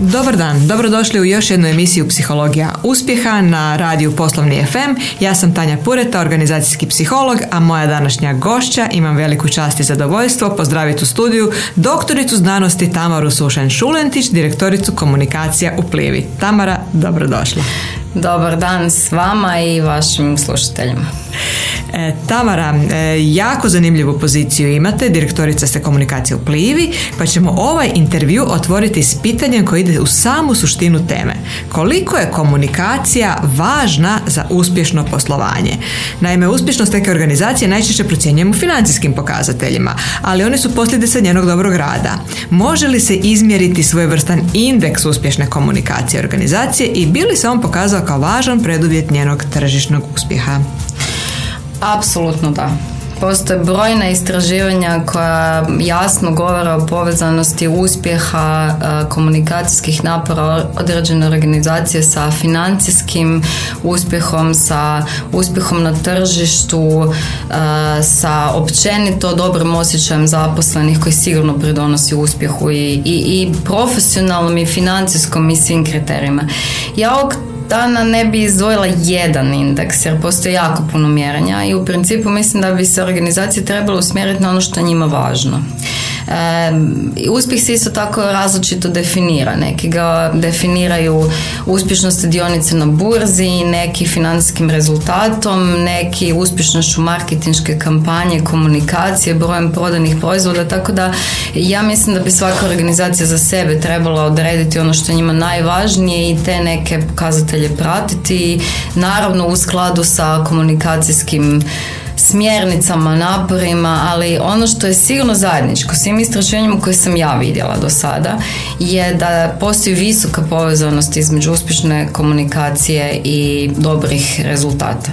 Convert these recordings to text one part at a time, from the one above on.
Dobar dan, dobrodošli u još jednu emisiju Psihologija uspjeha na radiju Poslovni FM. Ja sam Tanja Pureta, organizacijski psiholog, a moja današnja gošća, imam veliku čast i zadovoljstvo, pozdraviti u studiju doktoricu znanosti Tamaru Sušen-Šulentić, direktoricu komunikacija u Plivi. Tamara, dobrodošla. Dobar dan s vama i vašim slušateljima. E, Tamara, e, jako zanimljivu poziciju imate, direktorica ste komunikacije u Plivi, pa ćemo ovaj intervju otvoriti s pitanjem koji ide u samu suštinu teme. Koliko je komunikacija važna za uspješno poslovanje? Naime, uspješnost neke organizacije najčešće procjenjujemo financijskim pokazateljima, ali oni su posljedica njenog dobrog rada. Može li se izmjeriti svojevrstan indeks uspješne komunikacije organizacije i bi li se on pokazao kao važan preduvjet njenog tržišnog uspjeha? Apsolutno da. Postoje brojna istraživanja koja jasno govore o povezanosti uspjeha e, komunikacijskih napora određene organizacije sa financijskim uspjehom, sa uspjehom na tržištu, e, sa općenito dobrim osjećajem zaposlenih koji sigurno pridonosi uspjehu i, i, i profesionalnom i financijskom i svim kriterijima. Ja ovog dana ne bi izdvojila jedan indeks jer postoji jako puno mjerenja i u principu mislim da bi se organizacije trebalo usmjeriti na ono što je njima važno. E, uspjeh se isto tako različito definira. Neki ga definiraju uspješnost dionice na burzi, neki financijskim rezultatom, neki uspješnošću marketinške kampanje, komunikacije, brojem prodanih proizvoda, tako da ja mislim da bi svaka organizacija za sebe trebala odrediti ono što je njima najvažnije i te neke pokazatelje pratiti, naravno u skladu sa komunikacijskim smjernicama, naporima, ali ono što je sigurno zajedničko svim istraživanjima koje sam ja vidjela do sada je da postoji visoka povezanost između uspješne komunikacije i dobrih rezultata.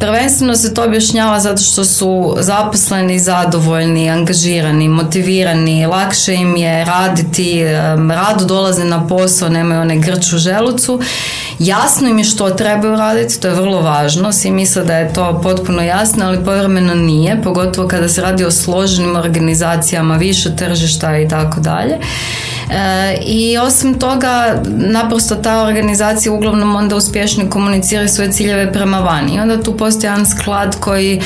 Prvenstveno se to objašnjava zato što su zaposleni zadovoljni, angažirani, motivirani, lakše im je raditi, rado dolaze na posao, nemaju one grč u želucu. Jasno im je što trebaju raditi, to je vrlo važno. Svi misle da je to potpuno jasno, ali povremeno nije, pogotovo kada se radi o složenim organizacijama, više tržišta i tako dalje. E, I osim toga, naprosto ta organizacija uglavnom onda uspješno komunicira svoje ciljeve prema vani. I onda tu postoji jedan sklad koji e,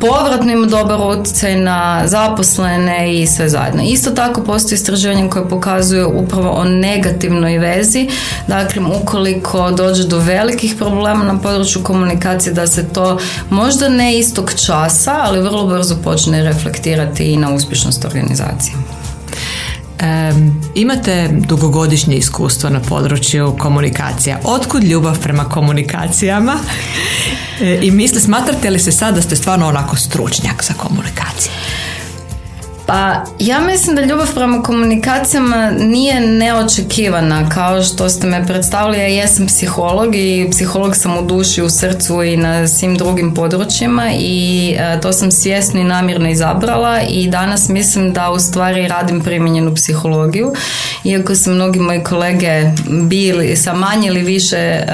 povratno ima dobar utjecaj na zaposlene i sve zajedno. Isto tako postoji istraživanje koje pokazuje upravo o negativnoj vezi. Dakle, ukoliko dođe do velikih problema na području komunikacije, da se to možda ne istog časa, ali vrlo brzo počne reflektirati i na uspješnost organizacije. imate dugogodišnje iskustvo na području komunikacija. Otkud ljubav prema komunikacijama? E, I misli, smatrate li se sad da ste stvarno onako stručnjak za komunikaciju? Pa ja mislim da ljubav prema komunikacijama nije neočekivana kao što ste me predstavili. Ja jesam psiholog i psiholog sam u duši, u srcu i na svim drugim područjima i e, to sam svjesno i namjerno izabrala i danas mislim da u stvari radim primijenjenu psihologiju. Iako su mnogi moji kolege bili sa manje ili više e,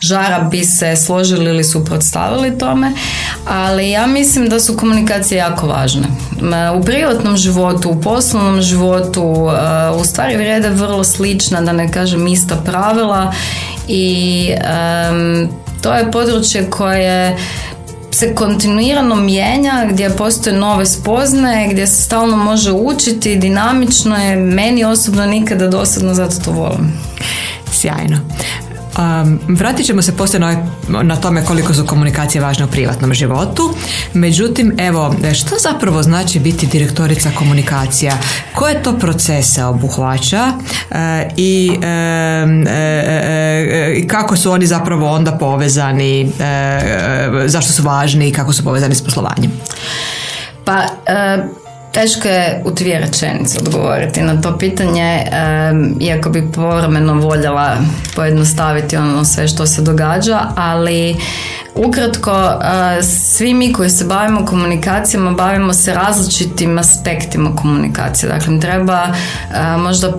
žara bi se složili ili suprotstavili tome, ali ja mislim da su komunikacije jako važne. U privatnom životu, u poslovnom životu uh, u stvari vrijede vrlo slična, da ne kažem ista pravila i um, to je područje koje se kontinuirano mijenja, gdje postoje nove spoznaje, gdje se stalno može učiti, dinamično je, meni osobno nikada dosadno, zato to volim. Sjajno. Um, vratit ćemo se poslije na, na tome koliko su komunikacije važne u privatnom životu. Međutim, evo, što zapravo znači biti direktorica komunikacija? Koje to procese obuhvaća uh, i uh, uh, kako su oni zapravo onda povezani, zašto su važni i kako su povezani s poslovanjem? Pa, Teško je u dvije rečenice odgovoriti na to pitanje, iako bi povremeno voljela pojednostaviti ono sve što se događa, ali ukratko svi mi koji se bavimo komunikacijama bavimo se različitim aspektima komunikacije. Dakle, treba možda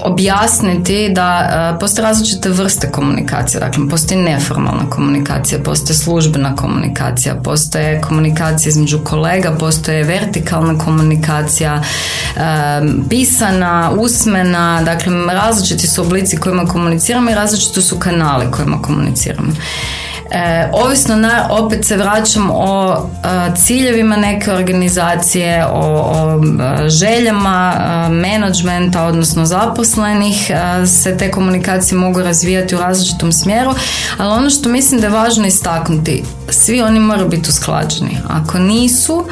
objasniti da uh, postoje različite vrste komunikacije. Dakle, postoji neformalna komunikacija, postoji službena komunikacija, postoje komunikacija između kolega, postoje vertikalna komunikacija, pisana, usmena, dakle, različiti su oblici kojima komuniciramo i različiti su kanali kojima komuniciramo. E, ovisno na, opet se vraćam o e, ciljevima neke organizacije, o, o e, željama e, menadžmenta, odnosno zaposlenih, se te komunikacije mogu razvijati u različitom smjeru, ali ono što mislim da je važno istaknuti, svi oni moraju biti usklađeni. Ako nisu,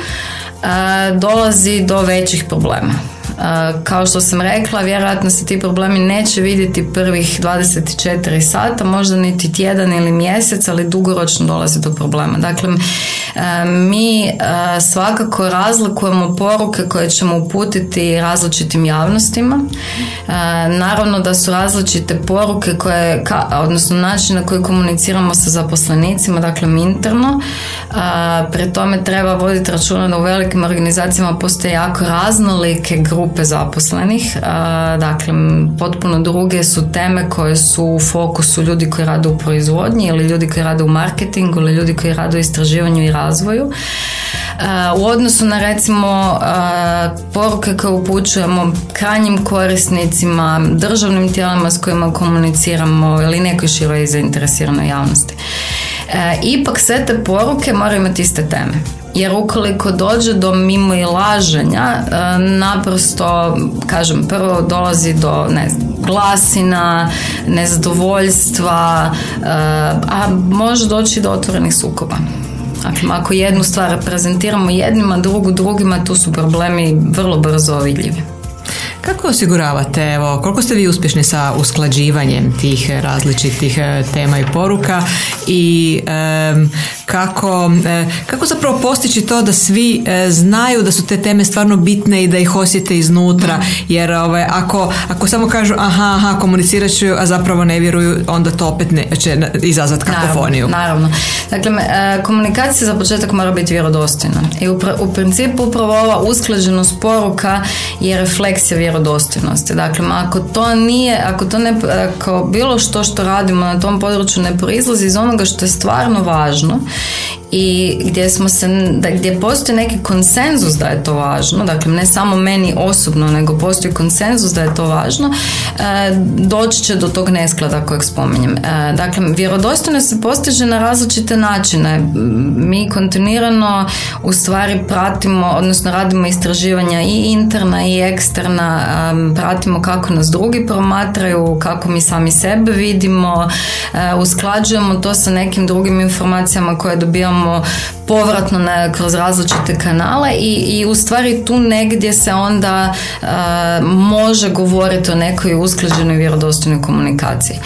dolazi do većih problema. Kao što sam rekla, vjerojatno se ti problemi neće vidjeti prvih 24 sata, možda niti tjedan ili mjesec, ali dugoročno dolazi do problema. Dakle, mi svakako razlikujemo poruke koje ćemo uputiti različitim javnostima. Naravno da su različite poruke koje, odnosno način na koji komuniciramo sa zaposlenicima, dakle interno. Pre tome treba voditi računa da u velikim organizacijama postoje jako raznolike grupe grupe zaposlenih. Dakle, potpuno druge su teme koje su u fokusu ljudi koji rade u proizvodnji ili ljudi koji rade u marketingu ili ljudi koji rade u istraživanju i razvoju. U odnosu na recimo poruke koje upućujemo krajnjim korisnicima, državnim tijelima s kojima komuniciramo ili nekoj široj zainteresiranoj javnosti. E, ipak sve te poruke moraju imati iste teme jer ukoliko dođe do mimo i laženja e, naprosto kažem prvo dolazi do ne znam, glasina nezadovoljstva e, a može doći do otvorenih sukoba Dakle, ako jednu stvar prezentiramo jednima, drugu drugima, tu su problemi vrlo brzo vidljivi. Kako osiguravate, evo, koliko ste vi uspješni sa usklađivanjem tih različitih e, tema i poruka i kako, e, kako zapravo postići to da svi e, znaju da su te teme stvarno bitne i da ih osjete iznutra, jer ovaj, ako, ako samo kažu aha, aha, komunicirat ću, a zapravo ne vjeruju, onda to opet ne, će izazvati kakofoniju. Naravno, naravno. Dakle, komunikacija za početak mora biti vjerodostojna i u, u principu upravo ova usklađenost poruka je refleksija vjerodostojnosti. Dakle, ako to nije, ako to ne, ako bilo što što radimo na tom području ne proizlazi iz onoga što je stvarno važno i gdje smo se, da, gdje postoji neki konsenzus da je to važno, dakle ne samo meni osobno, nego postoji konsenzus da je to važno, e, doći će do tog nesklada kojeg spominjem. E, dakle, vjerodostojno se postiže na različite načine. Mi kontinuirano u stvari pratimo, odnosno radimo istraživanja i interna i eksterna, e, pratimo kako nas drugi promatraju, kako mi sami sebe vidimo, usklađujemo to sa nekim drugim informacijama koje dobijamo imamo povratno na, kroz različite kanale i, i u stvari tu negdje se onda uh, može govoriti o nekoj usklađenoj vjerodostojnoj komunikaciji.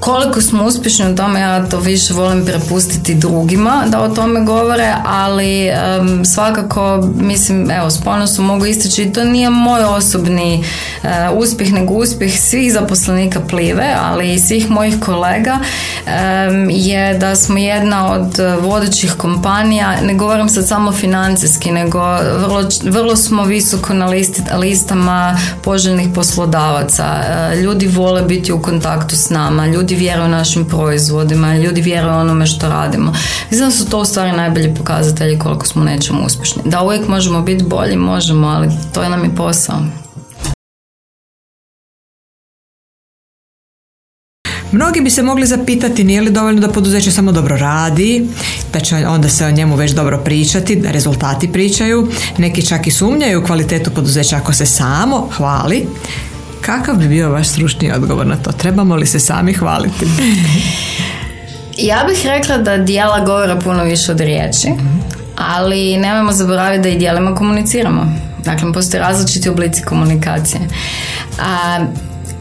Koliko smo uspješni u tome, ja to više volim prepustiti drugima da o tome govore, ali um, svakako, mislim, evo, s ponosom mogu istići, to nije moj osobni uh, uspjeh, nego uspjeh svih zaposlenika Plive, ali i svih mojih kolega um, je da smo jedna od vodećih kompanija, ne govorim sad samo financijski, nego vrlo, vrlo smo visoko na listi, listama poželjnih poslodavaca. Uh, ljudi vole biti u kontaktu s nama, ljudi vjeruju našim proizvodima, ljudi vjeruju onome što radimo. Mislim da su to u stvari najbolji pokazatelji koliko smo nečemu uspješni. Da uvijek možemo biti bolji, možemo, ali to je nam i posao. Mnogi bi se mogli zapitati nije li dovoljno da poduzeće samo dobro radi, da će onda se o njemu već dobro pričati, da rezultati pričaju. Neki čak i sumnjaju u kvalitetu poduzeća ako se samo hvali. Kakav bi bio vaš stručni odgovor na to? Trebamo li se sami hvaliti? ja bih rekla da dijela govora puno više od riječi, ali nemojmo zaboraviti da i dijelima komuniciramo. Dakle, postoje različiti oblici komunikacije. A,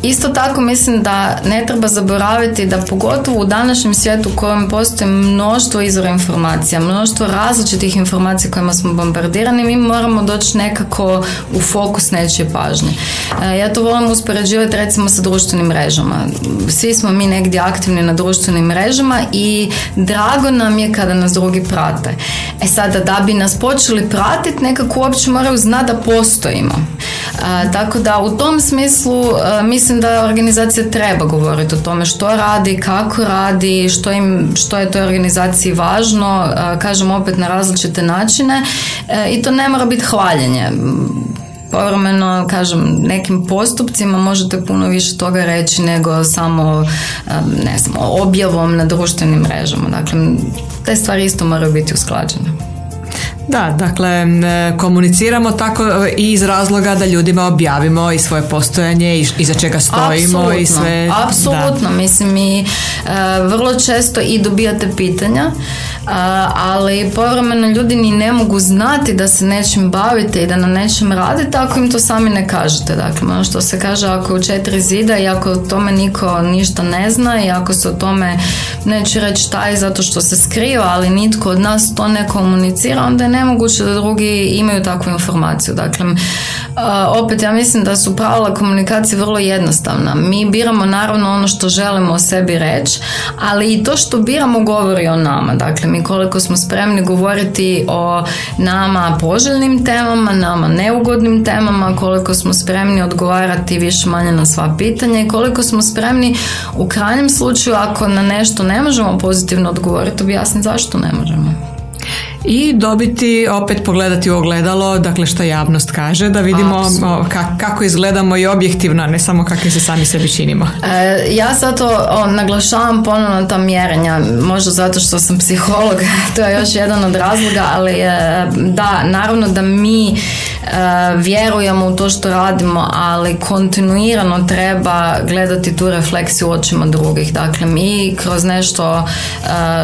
Isto tako mislim da ne treba zaboraviti da pogotovo u današnjem svijetu u kojem postoji mnoštvo izvora informacija, mnoštvo različitih informacija kojima smo bombardirani, mi moramo doći nekako u fokus nečije pažnje. E, ja to volim uspoređivati recimo sa društvenim mrežama. Svi smo mi negdje aktivni na društvenim mrežama i drago nam je kada nas drugi prate. E sada da bi nas počeli pratiti nekako uopće moraju znati da postojimo. E, tako da u tom smislu e, mi mislim da organizacija treba govoriti o tome što radi, kako radi, što, im, što je toj organizaciji važno, kažem opet na različite načine e, i to ne mora biti hvaljenje povremeno, kažem, nekim postupcima možete puno više toga reći nego samo, ne znam, objavom na društvenim mrežama. Dakle, te stvari isto moraju biti usklađene. Da, dakle, komuniciramo tako i iz razloga da ljudima objavimo i svoje postojanje i za čega stojimo apsolutno, i sve. Apsolutno, mislim i e, vrlo često i dobijate pitanja ali povremeno ljudi ni ne mogu znati da se nečim bavite i da na nečem radite ako im to sami ne kažete. Dakle, ono što se kaže ako je u četiri zida i ako o tome niko ništa ne zna i ako se o tome neće reći šta je zato što se skriva, ali nitko od nas to ne komunicira, onda je nemoguće da drugi imaju takvu informaciju. Dakle, opet ja mislim da su pravila komunikacije vrlo jednostavna. Mi biramo naravno ono što želimo o sebi reći, ali i to što biramo govori o nama. Dakle, mi koliko smo spremni govoriti o nama poželjnim temama, nama neugodnim temama, koliko smo spremni odgovarati više manje na sva pitanja i koliko smo spremni u krajnjem slučaju ako na nešto ne možemo pozitivno odgovoriti, objasniti zašto ne možemo i dobiti, opet pogledati u ogledalo, dakle što javnost kaže, da vidimo kako izgledamo i objektivno, a ne samo kakve se sami sebi činimo. E, ja zato naglašavam ponovno ta mjerenja, možda zato što sam psiholog, to je još jedan od razloga, ali e, da, naravno da mi e, vjerujemo u to što radimo, ali kontinuirano treba gledati tu refleksiju očima drugih. Dakle, mi kroz nešto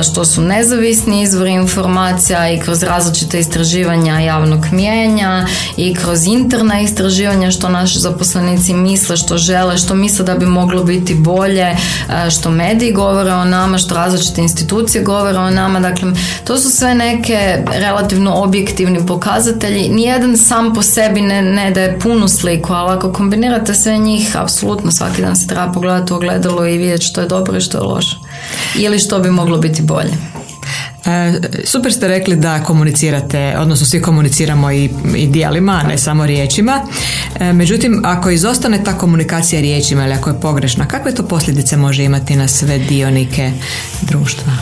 što su nezavisni izvori informacija i kroz različite istraživanja javnog mijenja i kroz interna istraživanja što naši zaposlenici misle, što žele, što misle da bi moglo biti bolje, e, što mediji govore o nama, što različite institucije govore o nama. Dakle, to su sve neke relativno objektivni pokazatelji. Nijedan sam po sebi ne, ne daje punu sliku, ali ako kombinirate sve njih, apsolutno svaki dan se treba pogledati u ogledalo i vidjeti što je dobro i što je loše. Ili što bi moglo biti bolje. E, super ste rekli da komunicirate, odnosno svi komuniciramo i, i dijelima, a ne samo riječima. E, međutim, ako izostane ta komunikacija riječima ili ako je pogrešna, kakve to posljedice može imati na sve dionike društva?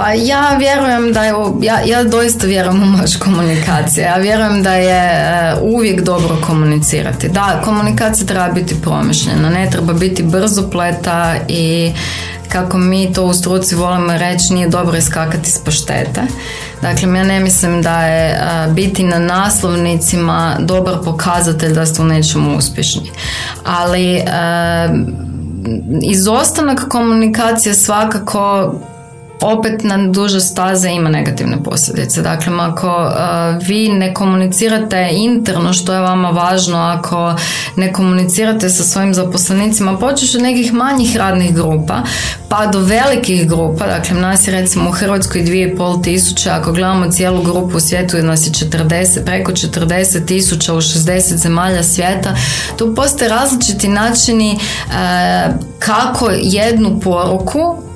Pa ja vjerujem da je, ja, ja doista vjerujem u moć komunikacije. Ja vjerujem da je e, uvijek dobro komunicirati. Da, komunikacija treba biti promišljena, ne treba biti brzopleta i kako mi to u struci volimo reći, nije dobro iskakati s paštete. Dakle, ja ne mislim da je biti na naslovnicima dobar pokazatelj da ste u nečemu uspješni. Ali izostanak komunikacije svakako opet na duže staze ima negativne posljedice. Dakle, ako uh, vi ne komunicirate interno što je vama važno, ako ne komunicirate sa svojim zaposlenicima, počeš od nekih manjih radnih grupa, pa do velikih grupa, dakle nas je recimo u Hrvatskoj 2,5 tisuća, ako gledamo cijelu grupu u svijetu nas je 40, preko 40 tisuća u 60 zemalja svijeta, tu postoje različiti načini uh, kako jednu poruku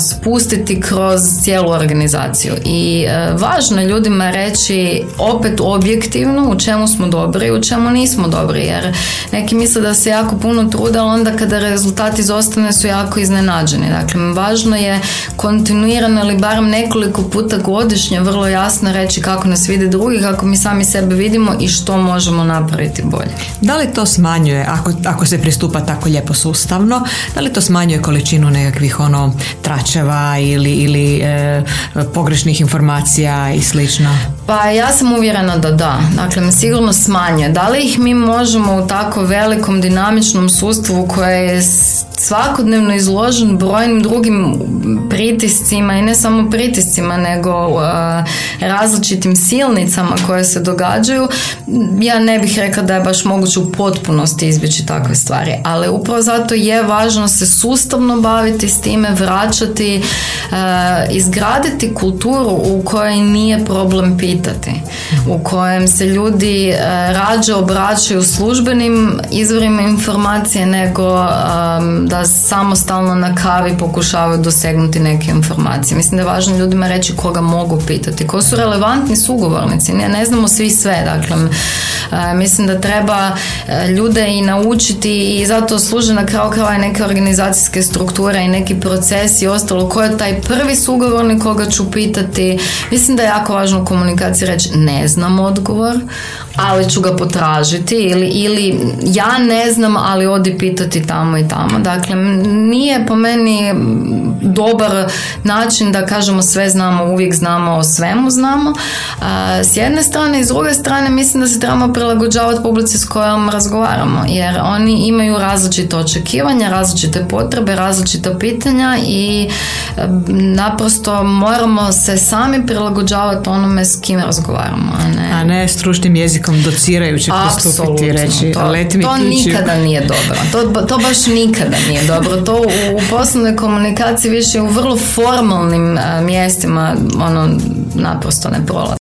spustiti kroz cijelu organizaciju. I e, važno je ljudima reći opet objektivno u čemu smo dobri i u čemu nismo dobri jer neki misle da se jako puno trude ali onda kada rezultati izostane su jako iznenađeni. Dakle važno je kontinuirano ili barem nekoliko puta godišnje vrlo jasno reći kako nas vide drugi kako mi sami sebe vidimo i što možemo napraviti bolje. Da li to smanjuje ako, ako se pristupa tako lijepo sustavno da li to smanjuje količinu nekakvih ono tračeva ili, ili e, pogrešnih informacija i slično? Pa ja sam uvjerena da da. Dakle, sigurno smanje. Da li ih mi možemo u tako velikom dinamičnom sustavu koje je svakodnevno izložen brojnim drugim pritiscima i ne samo pritiscima nego uh, različitim silnicama koje se događaju. Ja ne bih rekla da je baš moguće u potpunosti izbjeći takve stvari ali upravo zato je važno se sustavno baviti s time vraćati uh, izgraditi kulturu u kojoj nije problem pitati u kojem se ljudi uh, rađe obraćaju službenim izvorima informacije nego um, da samostalno na kavi pokušavaju dosegnuti neke informacije. Mislim da je važno ljudima reći koga mogu pitati, ko su relevantni sugovornici. Ne, ne znamo svi sve, dakle mislim da treba ljude i naučiti i zato služe na kraju krajeva neke organizacijske strukture i neki procesi i ostalo. Ko je taj prvi sugovornik koga ću pitati? Mislim da je jako važno u komunikaciji reći ne znam odgovor, ali ću ga potražiti ili, ili ja ne znam, ali odi pitati tamo i tamo. Dakle, nije po meni dobar način da kažemo sve znamo, uvijek znamo, o svemu znamo. S jedne strane i s druge strane mislim da se trebamo prilagođavati publici s kojom razgovaramo, jer oni imaju različite očekivanja, različite potrebe, različita pitanja i naprosto moramo se sami prilagođavati onome s kim razgovaramo. A ne, a ne stručnim jezikom docirajući pristupiti i reći to, let mi to nikada nije dobro. To, to baš nikada nije dobro. To u, u poslovnoj komunikaciji više u vrlo formalnim mjestima ono naprosto ne prolazi.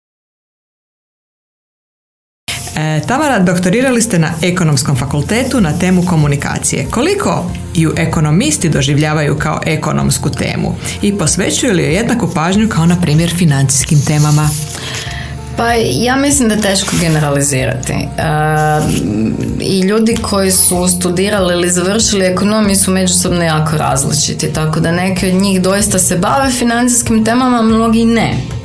E, Tamara, doktorirali ste na ekonomskom fakultetu na temu komunikacije. Koliko ju ekonomisti doživljavaju kao ekonomsku temu i posvećuju li joj jednaku pažnju kao na primjer financijskim temama? Pa ja mislim da je teško generalizirati. E, I ljudi koji su studirali ili završili ekonomiju su međusobno jako različiti, tako da neki od njih doista se bave financijskim temama, mnogi ne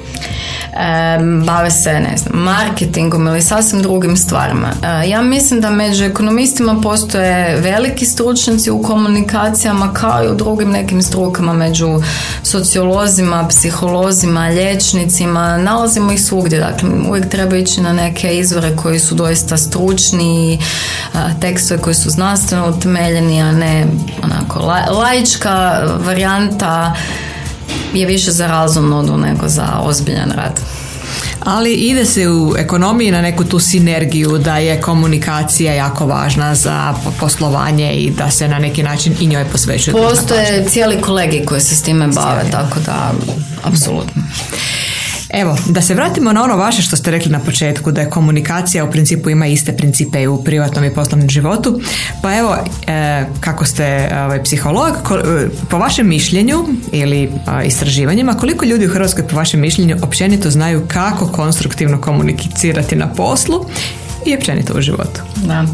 bave se ne znam, marketingom ili sasvim drugim stvarima. Ja mislim da među ekonomistima postoje veliki stručnjaci u komunikacijama kao i u drugim nekim strukama među sociolozima, psiholozima, liječnicima, nalazimo ih svugdje. Dakle, uvijek treba ići na neke izvore koji su doista stručni, tekstove koji su znanstveno utemeljeni, a ne onako laička varijanta je više za razumnu nego za ozbiljan rad. Ali ide se u ekonomiji na neku tu sinergiju da je komunikacija jako važna za poslovanje i da se na neki način i njoj posvećuje. Postoje cijeli kolegi koji se s time bave, tako da apsolutno. Evo, da se vratimo na ono vaše što ste rekli na početku, da je komunikacija u principu ima iste principe i u privatnom i poslovnom životu. Pa evo, e, kako ste ovaj, psiholog, e, po vašem mišljenju ili istraživanjima, koliko ljudi u Hrvatskoj po vašem mišljenju općenito znaju kako konstruktivno komunicirati na poslu i općenito u životu? Da.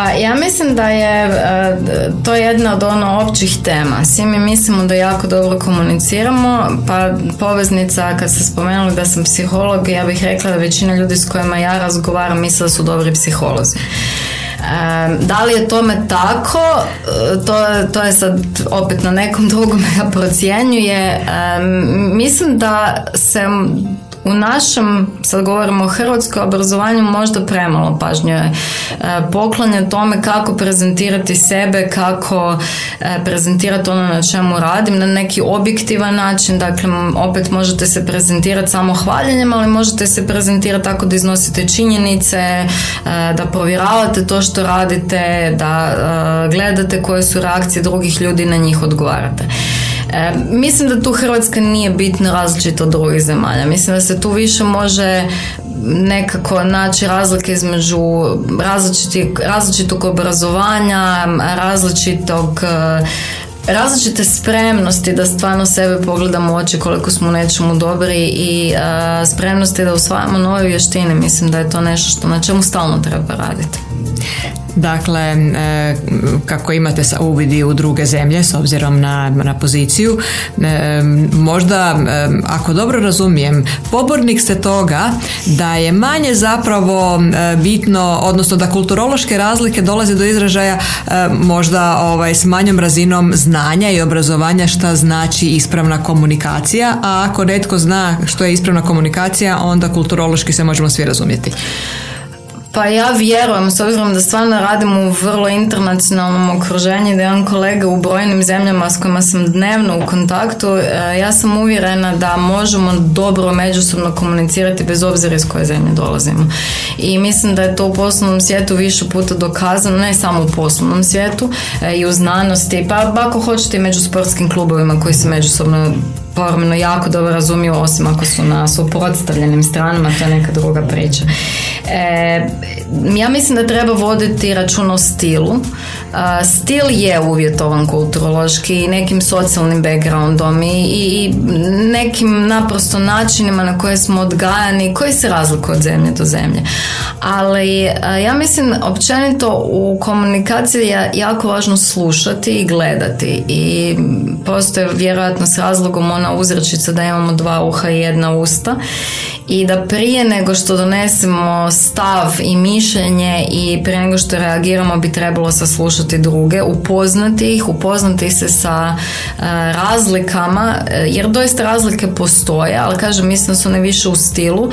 Pa ja mislim da je e, to jedna od ono općih tema. Svi mi mislimo da jako dobro komuniciramo, pa poveznica kad ste spomenuli da sam psiholog, ja bih rekla da većina ljudi s kojima ja razgovaram misle da su dobri psiholozi. E, da li je tome tako, e, to, to je sad opet na nekom drugom ja procjenjuje. Mislim da se u našem, sad govorimo o hrvatskoj obrazovanju, možda premalo pažnje e, poklanja tome kako prezentirati sebe, kako e, prezentirati ono na čemu radim na neki objektivan način, dakle opet možete se prezentirati samo hvaljenjem, ali možete se prezentirati tako da iznosite činjenice, e, da provjeravate to što radite, da gledate koje su reakcije drugih ljudi na njih odgovarate. E, mislim da tu Hrvatska nije bitno različita od drugih zemalja. Mislim da se tu više može nekako naći razlike između različitog obrazovanja, različitog različite spremnosti da stvarno sebe pogledamo u oči koliko smo nečemu dobri i spremnosti da usvajamo nove vještine. Mislim da je to nešto što na čemu stalno treba raditi. Dakle, e, kako imate uvidi u druge zemlje s obzirom na, na poziciju, e, možda, e, ako dobro razumijem, pobornik ste toga da je manje zapravo bitno, odnosno da kulturološke razlike dolaze do izražaja možda ovaj, s manjom razinom znanja i obrazovanja šta znači ispravna komunikacija, a ako netko zna što je ispravna komunikacija, onda kulturološki se možemo svi razumjeti. Pa ja vjerujem, s obzirom da stvarno radim u vrlo internacionalnom okruženju, da imam kolega u brojnim zemljama s kojima sam dnevno u kontaktu, e, ja sam uvjerena da možemo dobro međusobno komunicirati bez obzira iz koje zemlje dolazimo. I mislim da je to u poslovnom svijetu više puta dokazano, ne samo u poslovnom svijetu, e, i u znanosti, pa ako hoćete i među sportskim klubovima koji se međusobno povremeno jako dobro razumiju osim ako su na suprotstavljenim stranama, to je neka druga priča. E, ja mislim da treba voditi račun o stilu. stil je uvjetovan kulturološki i nekim socijalnim backgroundom i, i nekim naprosto načinima na koje smo odgajani koji se razlikuju od zemlje do zemlje. Ali ja mislim općenito u komunikaciji je jako važno slušati i gledati i postoje vjerojatno s razlogom ona uzrečica da imamo dva uha i jedna usta i da prije nego što donesemo stav i mišljenje i prije nego što reagiramo bi trebalo saslušati druge, upoznati ih, upoznati se sa e, razlikama, e, jer doista razlike postoje, ali kažem, mislim da su ne više u stilu.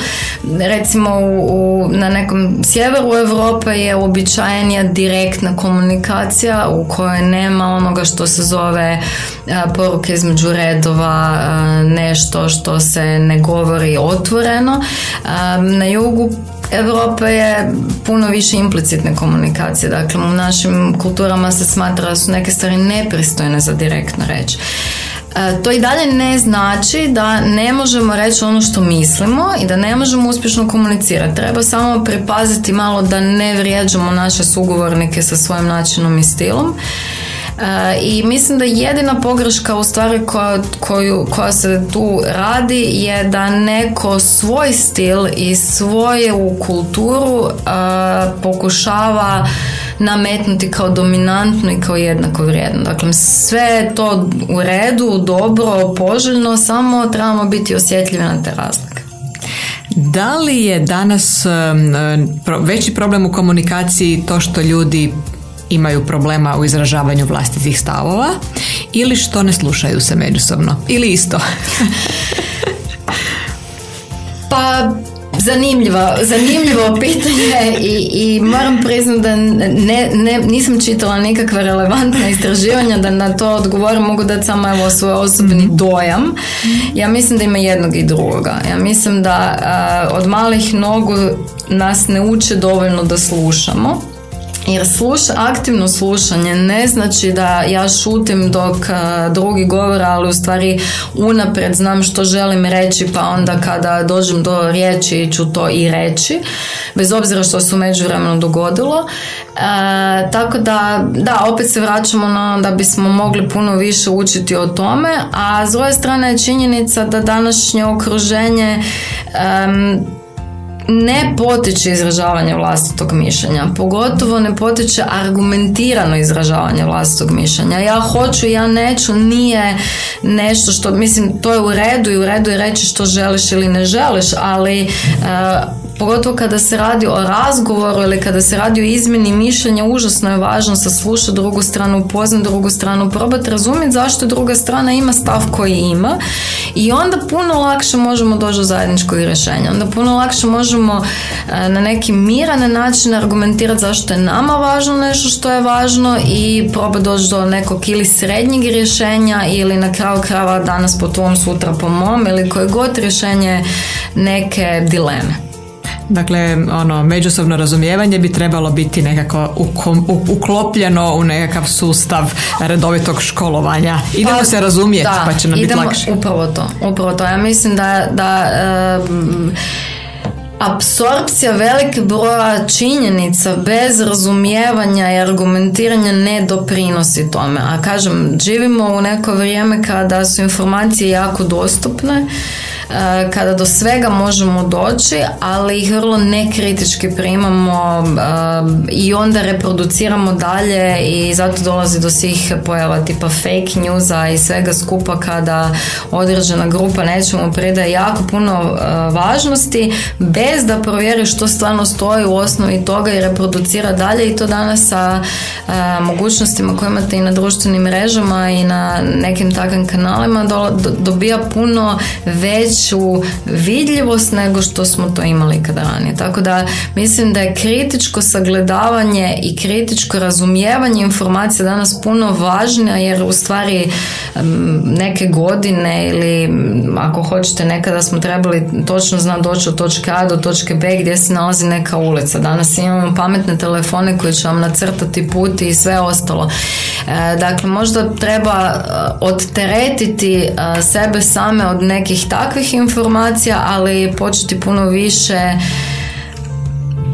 Recimo u, na nekom sjeveru Europe je uobičajenija direktna komunikacija u kojoj nema onoga što se zove e, poruke između redova, nešto što se ne govori otvoreno. Na jugu Europe je puno više implicitne komunikacije. Dakle, u našim kulturama se smatra da su neke stvari nepristojne za direktno reći. E, to i dalje ne znači da ne možemo reći ono što mislimo i da ne možemo uspješno komunicirati. Treba samo pripaziti malo da ne vrijeđamo naše sugovornike sa svojim načinom i stilom. I mislim da jedina pogreška u stvari koja, koju, koja se tu radi je da neko svoj stil i svoju kulturu pokušava nametnuti kao dominantno i kao jednako vrijedno. Dakle, sve je to u redu, dobro, poželjno, samo trebamo biti osjetljivi na te razlike. Da li je danas veći problem u komunikaciji to što ljudi imaju problema u izražavanju vlastitih stavova ili što ne slušaju se međusobno ili isto? pa Zanimljivo, zanimljivo pitanje i, i moram priznati da ne, ne, nisam čitala nikakve relevantne istraživanja da na to odgovorim, mogu dati samo evo svoj osobni mhm. dojam. Ja mislim da ima jednog i drugoga. Ja mislim da od malih nogu nas ne uče dovoljno da slušamo jer sluša, aktivno slušanje ne znači da ja šutim dok drugi govore, ali u stvari unaprijed znam što želim reći, pa onda kada dođem do riječi ću to i reći, bez obzira što se u međuvremenu dogodilo. E, tako da, da, opet se vraćamo na da bismo mogli puno više učiti o tome, a s druge strane je činjenica da današnje okruženje ne potiče izražavanje vlastitog mišljenja, pogotovo ne potiče argumentirano izražavanje vlastitog mišljenja. Ja hoću, ja neću, nije nešto što, mislim, to je u redu i u redu je reći što želiš ili ne želiš, ali e, pogotovo kada se radi o razgovoru ili kada se radi o izmjeni mišljenja, užasno je važno saslušati drugu stranu, upoznati drugu stranu, probati razumjeti zašto druga strana ima stav koji ima i onda puno lakše možemo doći do zajedničkog rješenja. Onda puno lakše možemo e, na neki miran način argumentirati zašto je nama važno nešto što je važno i probati doći do nekog ili srednjeg rješenja ili na kraju krava danas po tvom, sutra po mom ili koje god rješenje neke dileme. Dakle, ono, međusobno razumijevanje bi trebalo biti nekako uklopljeno u nekakav sustav redovitog školovanja. Idemo pa, se razumjeti, pa će nam biti lakše. Upravo to, upravo to. Ja mislim da, da apsorpcija velike broja činjenica bez razumijevanja i argumentiranja ne doprinosi tome. A kažem, živimo u neko vrijeme kada su informacije jako dostupne, kada do svega možemo doći, ali ih vrlo nekritički primamo e, i onda reproduciramo dalje i zato dolazi do svih pojava tipa fake newsa i svega skupa kada određena grupa nečemu predaje jako puno e, važnosti bez da provjeri što stvarno stoji u osnovi toga i reproducira dalje i to danas sa mogućnostima koje imate i na društvenim mrežama i na nekim takvim kanalima dobija puno već veću vidljivost nego što smo to imali kada ranije. Tako da mislim da je kritičko sagledavanje i kritičko razumijevanje informacija danas puno važnija jer u stvari neke godine ili ako hoćete nekada smo trebali točno znati doći od točke A do točke B gdje se nalazi neka ulica. Danas imamo pametne telefone koji će vam nacrtati put i sve ostalo. E, dakle, možda treba e, odteretiti e, sebe same od nekih takvih informacija, ali početi puno više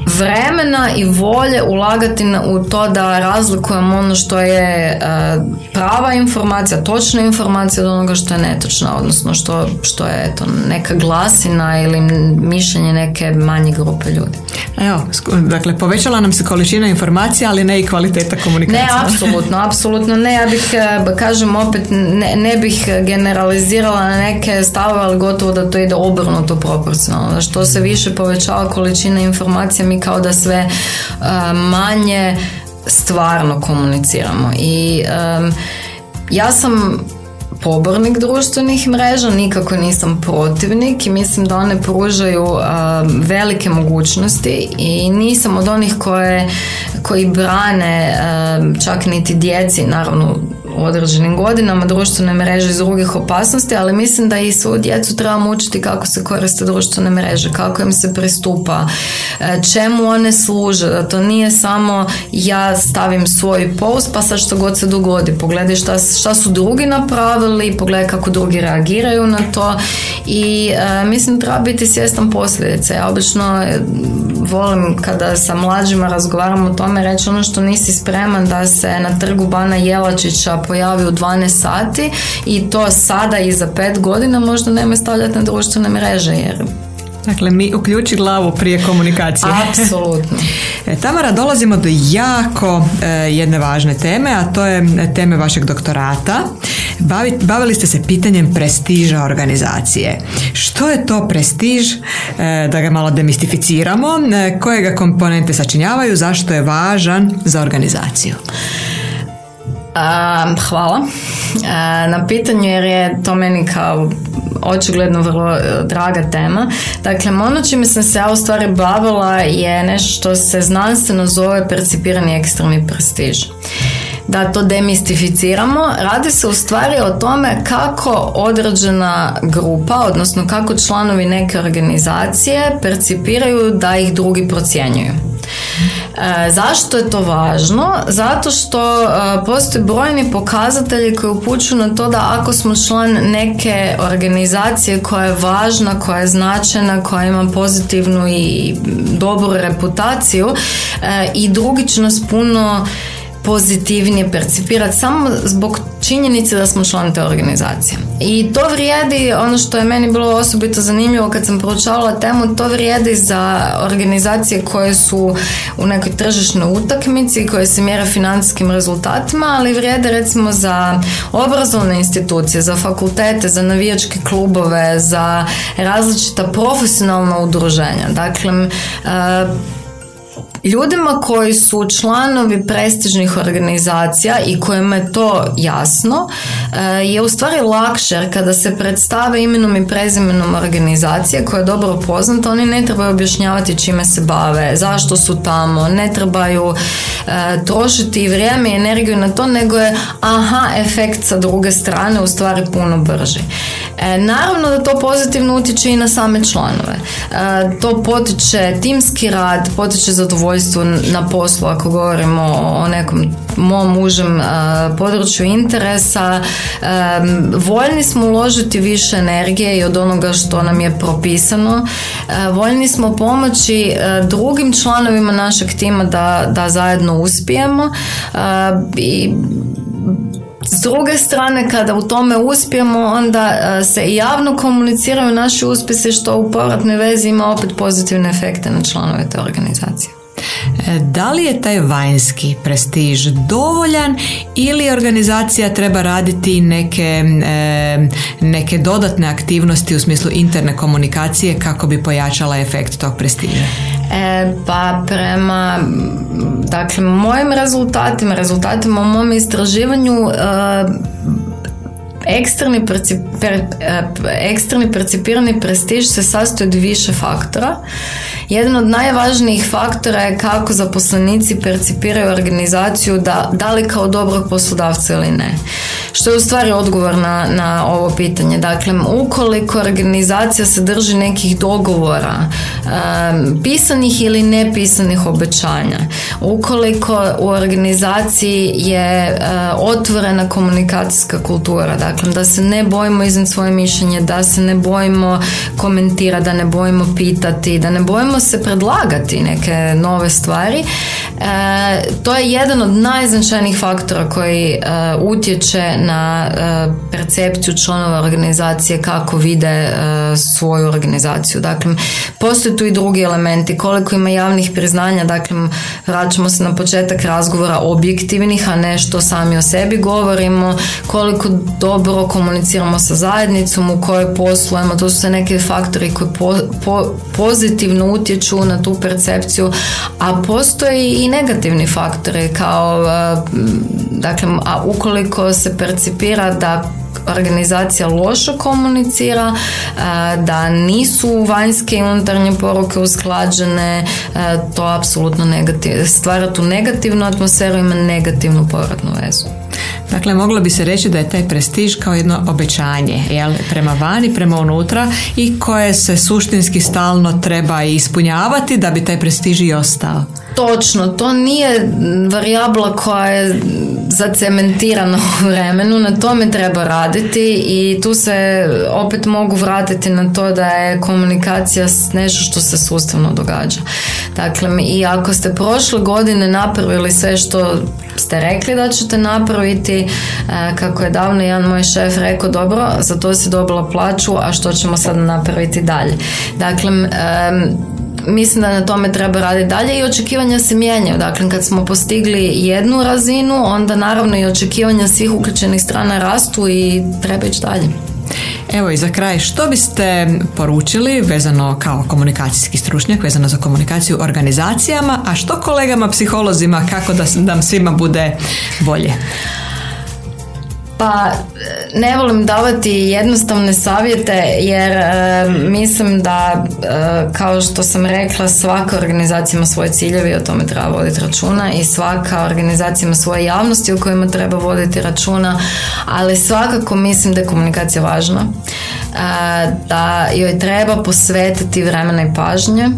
vremena i volje ulagati u to da razlikujemo ono što je e, prava informacija, točna informacija od onoga što je netočna, odnosno što, što je eto, neka glasina ili mišljenje neke manje grupe ljudi. Evo, dakle, povećala nam se količina informacija, ali ne i kvaliteta komunikacije. Ne, apsolutno, apsolutno ne. Ja bih, e, kažem opet, ne, ne bih generalizirala na neke stavove, ali gotovo da to ide obrnuto proporcionalno. Što se više povećava količina informacija, mi kao da sve uh, manje stvarno komuniciramo. I um, ja sam pobornik društvenih mreža, nikako nisam protivnik i mislim da one pružaju um, velike mogućnosti i nisam od onih koje, koji brane um, čak niti djeci, naravno u određenim godinama društvene mreže iz drugih opasnosti, ali mislim da i svoju djecu trebamo učiti kako se koriste društvene mreže, kako im se pristupa, e, čemu one služe, da to nije samo ja stavim svoj post pa sad što god se dogodi, pogledaj šta, šta su drugi napravili, pogledaj kako drugi reagiraju na to i e, mislim treba biti svjestan posljedice. Ja obično volim kada sa mlađima razgovaram o tome reći ono što nisi spreman da se na trgu Bana Jelačića pojavi u 12 sati i to sada i za pet godina možda nemoj stavljati na društvene mreže jer Dakle, mi uključi glavu prije komunikacije. Apsolutno. E, Tamara, dolazimo do jako e, jedne važne teme, a to je teme vašeg doktorata. bavili ste se pitanjem prestiža organizacije. Što je to prestiž? E, da ga malo demistificiramo. koje ga komponente sačinjavaju? Zašto je važan za organizaciju? hvala na pitanju jer je to meni kao očigledno vrlo e, draga tema. Dakle, ono čime sam se ja u stvari bavila je nešto što se znanstveno zove percipirani ekstremni prestiž da to demistificiramo, radi se u stvari o tome kako određena grupa, odnosno kako članovi neke organizacije percipiraju da ih drugi procjenjuju. E, zašto je to važno? Zato što e, postoje brojni pokazatelji koji upućuju na to da ako smo član neke organizacije koja je važna, koja je značajna, koja ima pozitivnu i dobru reputaciju e, i drugi će nas puno pozitivnije percipirati samo zbog činjenice da smo član te organizacije. I to vrijedi, ono što je meni bilo osobito zanimljivo kad sam proučavala temu, to vrijedi za organizacije koje su u nekoj tržišnoj utakmici, koje se mjere financijskim rezultatima, ali vrijede recimo za obrazovne institucije, za fakultete, za navijačke klubove, za različita profesionalna udruženja. Dakle, Ljudima koji su članovi prestižnih organizacija i kojima je to jasno eh, je u stvari lakše kada se predstave imenom i prezimenom organizacije koja je dobro poznata, oni ne trebaju objašnjavati čime se bave, zašto su tamo, ne trebaju eh, trošiti vrijeme i energiju na to, nego je aha, efekt sa druge strane u stvari puno brži. E, naravno da to pozitivno utječe i na same članove. To potiče timski rad, potiče zadovoljstvo na poslu ako govorimo o nekom mom užem području interesa. Voljni smo uložiti više energije i od onoga što nam je propisano. Voljni smo pomoći drugim članovima našeg tima da, da zajedno uspijemo i s druge strane, kada u tome uspijemo, onda se javno komuniciraju naši uspjesi što u povratnoj vezi ima opet pozitivne efekte na članove te organizacije. E, da li je taj vanjski prestiž dovoljan ili organizacija treba raditi neke, e, neke dodatne aktivnosti u smislu interne komunikacije kako bi pojačala efekt tog prestiža? E, pa prema dakle, mojim rezultatima, rezultatima u mom istraživanju e, eksterni, eksterni percipirani prestiž se sastoji od više faktora. Jedan od najvažnijih faktora je kako zaposlenici percipiraju organizaciju da, da li kao dobrog poslodavca ili ne. Što je u stvari odgovor na, na ovo pitanje. Dakle, ukoliko organizacija se drži nekih dogovora, pisanih ili nepisanih obećanja, ukoliko u organizaciji je otvorena komunikacijska kultura, dakle da se ne bojimo iznad svoje mišljenje, da se ne bojimo komentirati, da ne bojimo pitati, da ne bojimo se predlagati neke nove stvari, e, to je jedan od najznačajnijih faktora koji e, utječe na e, percepciju članova organizacije kako vide svoju organizaciju. Dakle, postoje tu i drugi elementi, koliko ima javnih priznanja, dakle, vraćamo se na početak razgovora objektivnih, a ne što sami o sebi govorimo, koliko dobro komuniciramo sa zajednicom u kojoj poslujemo, to su sve neki faktori koji pozitivno utječu na tu percepciju, a postoji i negativni faktori kao, dakle, a ukoliko se percipira da organizacija loše komunicira, da nisu vanjske i unutarnje poruke usklađene, to apsolutno negativ, stvara tu negativnu atmosferu, ima negativnu povratnu vezu. Dakle, moglo bi se reći da je taj prestiž kao jedno obećanje, jel? prema vani, prema unutra i koje se suštinski stalno treba ispunjavati da bi taj prestiž i ostao. Točno, to nije varijabla koja je zacementirana u vremenu, na tome treba raditi i tu se opet mogu vratiti na to da je komunikacija nešto što se sustavno događa. Dakle, i ako ste prošle godine napravili sve što ste rekli da ćete napraviti, e, kako je davno jedan moj šef rekao, dobro, za to si dobila plaću, a što ćemo sad napraviti dalje. Dakle, mislim da na tome treba raditi dalje i očekivanja se mijenjaju. Dakle, kad smo postigli jednu razinu, onda naravno i očekivanja svih uključenih strana rastu i treba ići dalje. Evo i za kraj, što biste poručili vezano kao komunikacijski stručnjak, vezano za komunikaciju organizacijama, a što kolegama psiholozima kako da nam svima bude bolje? Pa ne volim davati jednostavne savjete jer e, mislim da e, kao što sam rekla svaka organizacija ima svoje ciljeve i o tome treba voditi računa i svaka organizacija ima svoje javnosti o kojima treba voditi računa, ali svakako mislim da je komunikacija važna, e, da joj treba posvetiti vremena i pažnje,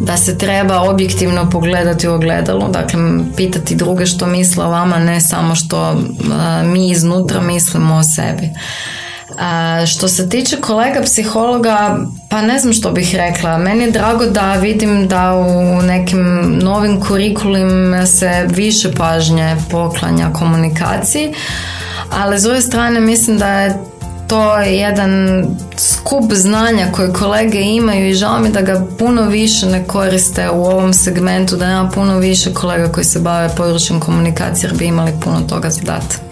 da se treba objektivno pogledati u ogledalu, dakle pitati druge što misle o vama, ne samo što mi iznutra mislimo o sebi. A, što se tiče kolega psihologa, pa ne znam što bih rekla. Meni je drago da vidim da u nekim novim kurikulima se više pažnje poklanja komunikaciji, ali s druge strane mislim da je to jedan skup znanja koje kolege imaju i žao mi da ga puno više ne koriste u ovom segmentu, da nema puno više kolega koji se bave područjem komunikacije jer bi imali puno toga za dati.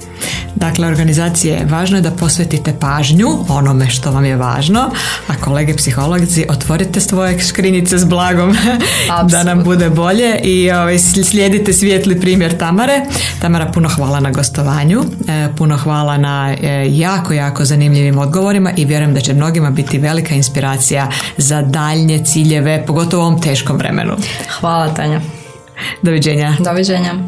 Dakle, organizacije važno je da posvetite pažnju onome što vam je važno, a kolege psihologici otvorite svoje škrinjice s blagom da nam bude bolje i ovaj, slijedite svijetli primjer Tamare. Tamara, puno hvala na gostovanju, e, puno hvala na e, jako, jako zanimljivim odgovorima i vjerujem da će mnogima biti velika inspiracija za daljnje ciljeve, pogotovo u ovom teškom vremenu. Hvala Tanja. Doviđenja. Doviđenja.